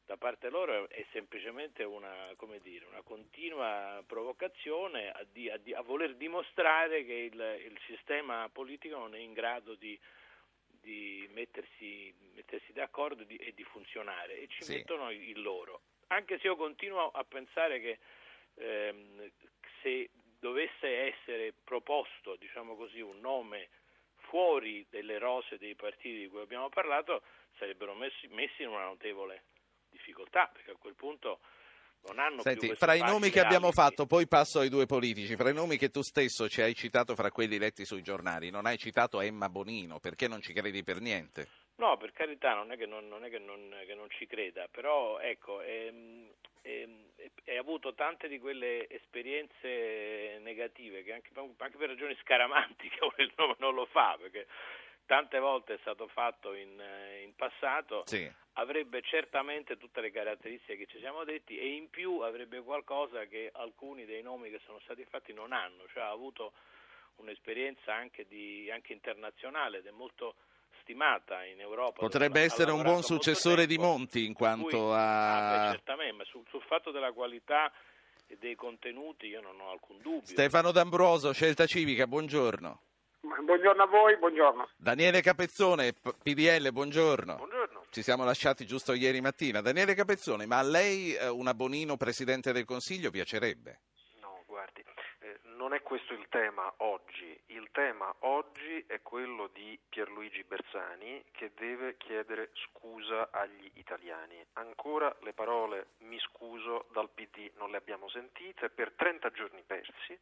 da parte loro è semplicemente una, dire, una continua provocazione a, di, a, di, a, voler dimostrare che il, il sistema politico non è in grado di di mettersi, mettersi d'accordo di, e di funzionare e ci Sì. mettono il loro. Anche se io continuo a pensare che ehm, se dovesse essere proposto, diciamo così, un nome fuori delle rose dei partiti di cui abbiamo parlato, sarebbero messi, messi in una notevole difficoltà, perché a quel punto non hanno Senti, fra i nomi che abbiamo alibi. fatto, poi passo ai due politici, fra i nomi che tu stesso ci hai citato fra quelli letti sui giornali, non hai citato Emma Bonino, perché non ci credi per niente? No, per carità, non è che non, non è che non, che non ci creda, però ecco, ehm, ehm, hai avuto tante di quelle esperienze negative che anche, anche per ragioni scaramantiche <laughs> non lo fa, perché tante volte è stato fatto in, in passato, Sì. avrebbe certamente tutte le caratteristiche che ci siamo detti e in più avrebbe qualcosa che alcuni dei nomi che sono stati fatti non hanno, cioè ha avuto un'esperienza anche, di, anche internazionale ed è molto stimata in Europa. Potrebbe essere un buon successore di tempo, Monti in per cui- quanto Ah, beh, a... certamente, ma sul, sul fatto della qualità e dei contenuti io non ho alcun dubbio. Stefano D'Ambroso, Scelta Civica, buongiorno. Buongiorno a voi, buongiorno. Daniele Capezzone, PDL, buongiorno. Buongiorno. Ci siamo lasciati giusto ieri mattina. Daniele Capezzone, ma a lei eh, una Bonino Presidente del Consiglio piacerebbe? Non è questo il tema oggi. Il tema oggi è quello di Pierluigi Bersani che deve chiedere scusa agli italiani. Ancora le parole mi scuso dal PD non le abbiamo sentite per 30 giorni persi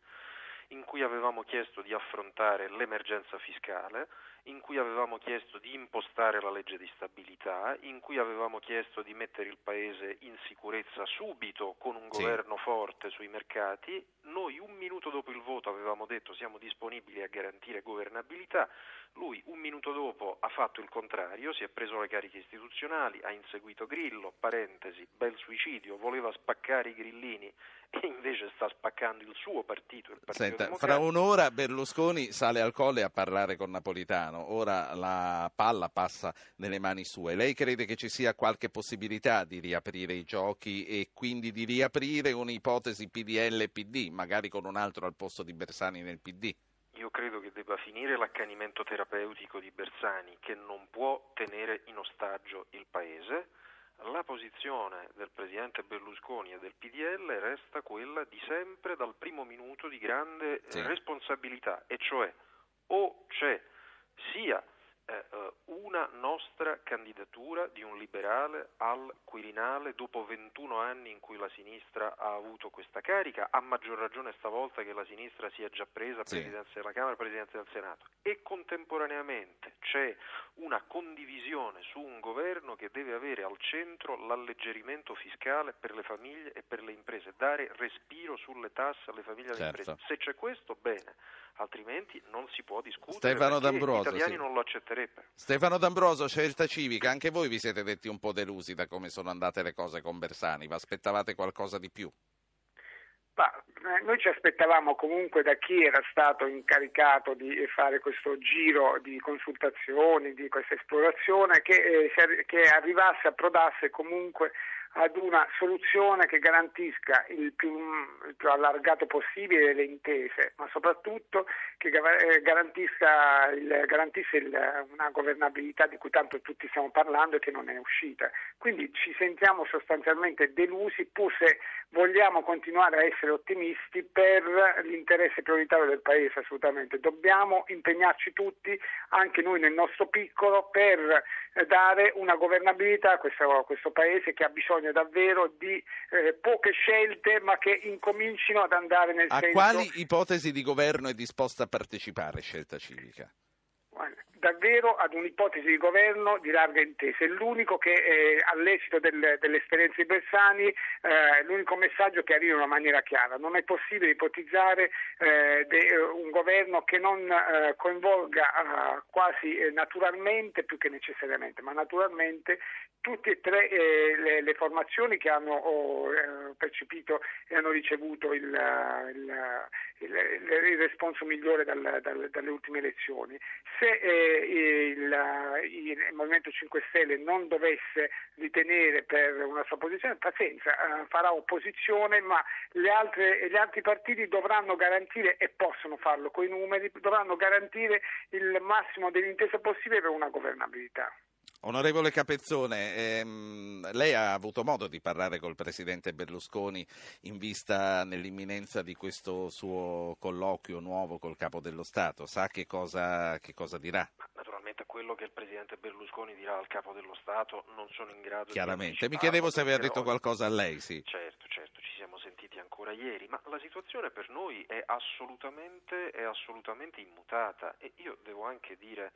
in cui avevamo chiesto di affrontare l'emergenza fiscale, in cui avevamo chiesto di impostare la legge di stabilità, in cui avevamo chiesto di mettere il Paese in sicurezza subito con un Sì. governo forte sui mercati. Noi un minuto dopo il voto avevamo detto siamo disponibili a garantire governabilità, lui un minuto dopo ha fatto il contrario, si è preso le cariche istituzionali, ha inseguito Grillo, parentesi, bel suicidio, voleva spaccare i grillini <laughs> e invece sta spaccando il suo partito, il Partito Senta, Democratico. fra un'ora Berlusconi sale al colle a parlare con Napolitano, ora la palla passa nelle mani sue. Lei crede che ci sia qualche possibilità di riaprire i giochi e quindi di riaprire un'ipotesi PDL PD, magari con un altro al posto di Bersani nel PD? Io credo che debba finire l'accanimento terapeutico di Bersani che non può tenere in ostaggio il Paese. La posizione del Presidente Berlusconi e del PDL resta quella di sempre dal primo minuto di grande Sì. responsabilità, e cioè o c'è sia eh, eh, una nostra candidatura di un liberale al Quirinale dopo 21 anni in cui la sinistra ha avuto questa carica, a maggior ragione stavolta che la sinistra si è già presa Sì. Presidenza della Camera e Presidenza del Senato e contemporaneamente c'è una condivisione su un governo che deve avere al centro l'alleggerimento fiscale per le famiglie e per le imprese, dare respiro sulle tasse alle famiglie e alle Certo. imprese. Se c'è questo, bene, altrimenti non si può discutere Stefano perché D'Ambroso, gli italiani sì. non lo accetterebbero. Stefano D'Ambroso, Scelta Civica, anche voi vi siete detti un po' delusi da come sono andate le cose con Bersani, vi aspettavate qualcosa di più? Ma, eh, noi ci aspettavamo comunque da chi era stato incaricato di fare questo giro di consultazioni, di questa esplorazione, che, eh, che arrivasse, approdasse comunque ad una soluzione che garantisca il più, il più allargato possibile le intese, ma soprattutto che eh, garantisca il- garantisse il- una governabilità di cui tanto tutti stiamo parlando e che non è uscita. Quindi ci sentiamo sostanzialmente delusi, pur se vogliamo continuare a essere ottimisti per l'interesse prioritario del Paese, assolutamente. Dobbiamo impegnarci tutti, anche noi nel nostro piccolo, per dare una governabilità a questo, a questo Paese che ha bisogno davvero di eh, poche scelte, ma che incomincino ad andare nel A senso quali ipotesi di governo è disposta a partecipare Scelta Civica? Guarda, davvero ad un'ipotesi di governo di larga intesa. È l'unico che eh, all'esito del- dell'esperienza di Bersani eh, l'unico messaggio che arriva in una maniera chiara. Non è possibile ipotizzare eh, de- eh, un governo che non eh, coinvolga eh, quasi naturalmente, più che necessariamente, ma naturalmente tutte e tre le, le formazioni che hanno oh, percepito e hanno ricevuto il, il, il, il- il responso migliore dal- dal- dalle ultime elezioni. Se il, il, Movimento 5 Stelle non dovesse ritenere per una sua posizione, pazienza, eh, farà opposizione, ma altre, gli altri partiti dovranno garantire e possono farlo con i numeri, dovranno garantire il massimo dell'intesa possibile per una governabilità. Onorevole Capezzone, ehm, lei ha avuto modo di parlare col Presidente Berlusconi in vista nell'imminenza di questo suo colloquio nuovo col Capo dello Stato. Sa che cosa, che cosa dirà? Naturalmente quello che il Presidente Berlusconi dirà al Capo dello Stato non sono in grado Chiaramente. di Mi chiedevo se aveva detto qualcosa a lei, sì. Certo, certo, ci siamo sentiti ancora ieri, ma la situazione per noi è assolutamente, è assolutamente immutata e io devo anche dire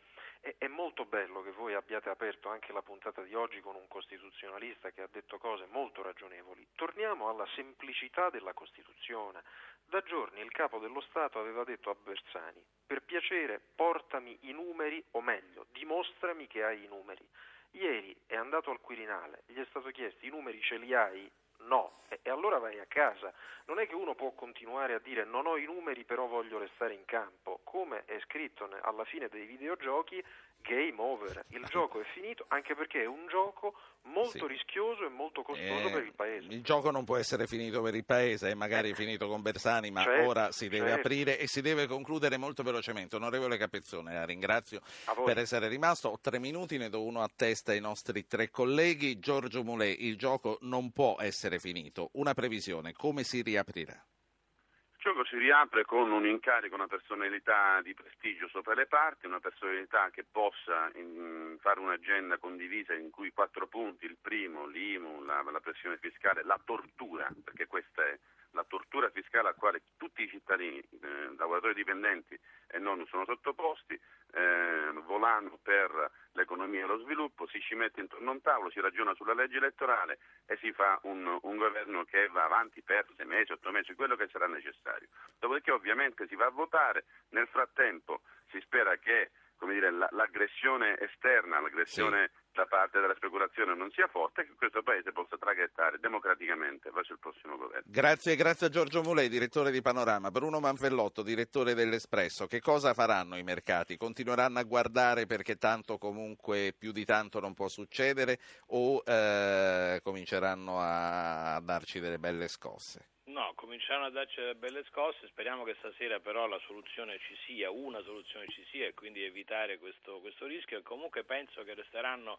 è, molto bello che voi abbiate aperto anche la puntata di oggi con un costituzionalista che ha detto cose molto ragionevoli. Torniamo alla semplicità della Costituzione. Da giorni il capo dello Stato aveva detto a Bersani, per piacere portami i numeri, o meglio, dimostrami che hai i numeri. Ieri è andato al Quirinale, gli è stato chiesto i numeri ce li hai? No, e, allora vai a casa. Non è che uno può continuare a dire non ho i numeri però voglio restare in campo. Come è scritto alla fine dei videogiochi, game over, il gioco è finito anche perché è un gioco molto sì. rischioso e molto costoso eh, per il paese. Il gioco non può essere finito per il paese, è magari eh. finito con Bersani, ma certo, ora si deve certo. aprire e si deve concludere molto velocemente. Onorevole Capezzone, la ringrazio per essere rimasto. Ho tre minuti, ne do uno a testa ai nostri tre colleghi. Giorgio Mulè, il gioco non può essere finito. Una previsione, come si riaprirà? Gioco si riapre con un incarico, una personalità di prestigio sopra le parti, una personalità che possa in, fare un'agenda condivisa in cui quattro punti, il primo, l'IMU, la, la pressione fiscale, la tortura, perché questa è la tortura fiscale a quale tutti i cittadini, eh, lavoratori dipendenti e non sono sottoposti, eh, volano per l'economia e lo sviluppo, si ci mette intorno a un tavolo, si ragiona sulla legge elettorale e si fa un, un governo che va avanti per sei mesi, otto mesi, quello che sarà necessario. Dopodiché ovviamente si va a votare, nel frattempo si spera che dire, l'aggressione esterna, l'aggressione sì da parte della speculazione non sia forte e che questo Paese possa traghettare democraticamente verso il prossimo governo. Grazie, grazie a Giorgio Mulei, direttore di Panorama. Bruno Manfellotto, direttore dell'Espresso. Che cosa faranno i mercati? Continueranno a guardare perché tanto comunque più di tanto non può succedere o eh, cominceranno a darci delle belle scosse? No, cominciano a darci delle belle scosse, speriamo che stasera però la soluzione ci sia, una soluzione ci sia e quindi evitare questo, questo rischio. E comunque penso che resteranno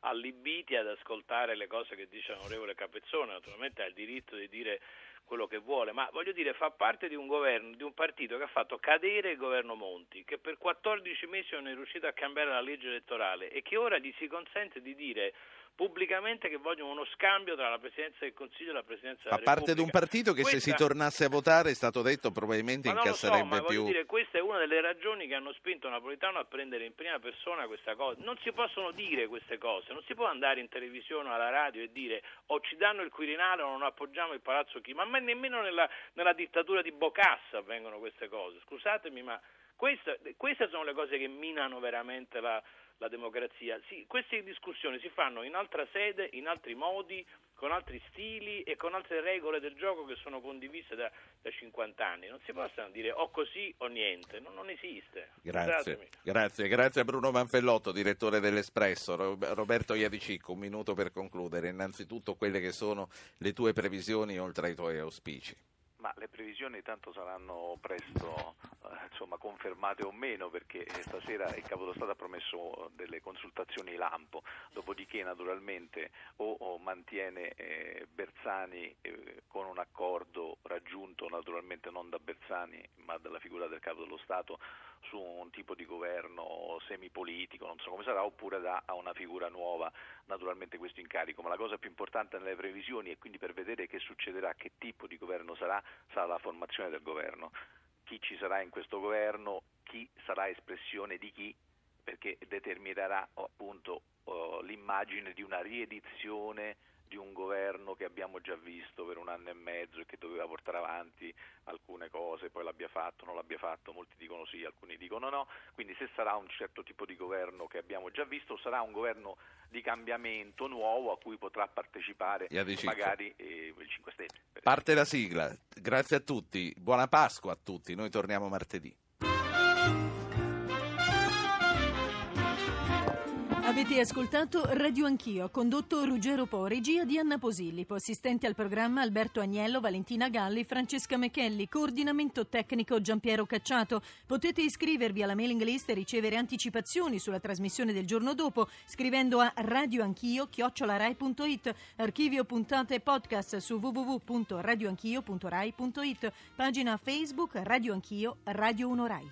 allibiti ad ascoltare le cose che dice l'onorevole Capezzone, naturalmente ha il diritto di dire quello che vuole, ma voglio dire fa parte di un governo, di un partito che ha fatto cadere il governo Monti, che per 14 mesi non è riuscito a cambiare la legge elettorale e che ora gli si consente di dire pubblicamente che vogliono uno scambio tra la Presidenza del Consiglio e la Presidenza della Fa parte di un partito che questa... se si tornasse a votare è stato detto probabilmente ma incasserebbe so, più. Dire, questa è una delle ragioni che hanno spinto Napolitano a prendere in prima persona questa cosa. Non si possono dire queste cose, non si può andare in televisione o alla radio e dire o ci danno il Quirinale o non appoggiamo il Palazzo Chi, ma nemmeno nella, nella dittatura di Bocassa avvengono queste cose. Scusatemi, ma queste, queste sono le cose che minano veramente la, la democrazia. Sì, queste discussioni si fanno in altra sede, in altri modi, con altri stili e con altre regole del gioco che sono condivise da, da 50 anni. Non si possono dire o così o niente, non, non esiste. Grazie. grazie, grazie a Bruno Manfellotto, direttore dell'Espresso. Roberto Iadicicco, un minuto per concludere. Innanzitutto quelle che sono le tue previsioni oltre ai tuoi auspici. Ma le previsioni tanto saranno presto eh, insomma, confermate o meno perché stasera il Capo dello Stato ha promesso delle consultazioni lampo, dopodiché naturalmente o, mantiene eh, Bersani eh, con un accordo raggiunto naturalmente non da Bersani ma dalla figura del Capo dello Stato su un tipo di governo semipolitico, non so come sarà, oppure da a una figura nuova naturalmente questo incarico, ma la cosa più importante nelle previsioni e quindi per vedere che succederà, che tipo di governo sarà, sarà la formazione del governo. Chi ci sarà in questo governo, chi sarà espressione di chi, perché determinerà appunto uh, l'immagine di una riedizione di un governo che abbiamo già visto per un anno e mezzo e che doveva portare avanti alcune cose, poi l'abbia fatto, non l'abbia fatto, molti dicono sì, alcuni dicono no, quindi se sarà un certo tipo di governo che abbiamo già visto, sarà un governo di cambiamento nuovo a cui potrà partecipare magari eh, il 5 Stelle. Parte la sigla, grazie a tutti, buona Pasqua a tutti, noi torniamo martedì. Avete ascoltato Radio Anch'io, condotto Ruggero Po, regia di Anna Posillipo, assistente al programma Alberto Agnello, Valentina Galli, Francesca Mechelli, coordinamento tecnico Giampiero Cacciato. Potete iscrivervi alla mailing list e ricevere anticipazioni sulla trasmissione del giorno dopo scrivendo a radioanchio.it, archivio puntate e podcast su www.radioanchio.rai.it, pagina Facebook Radio Anch'io, Radio 1 Rai.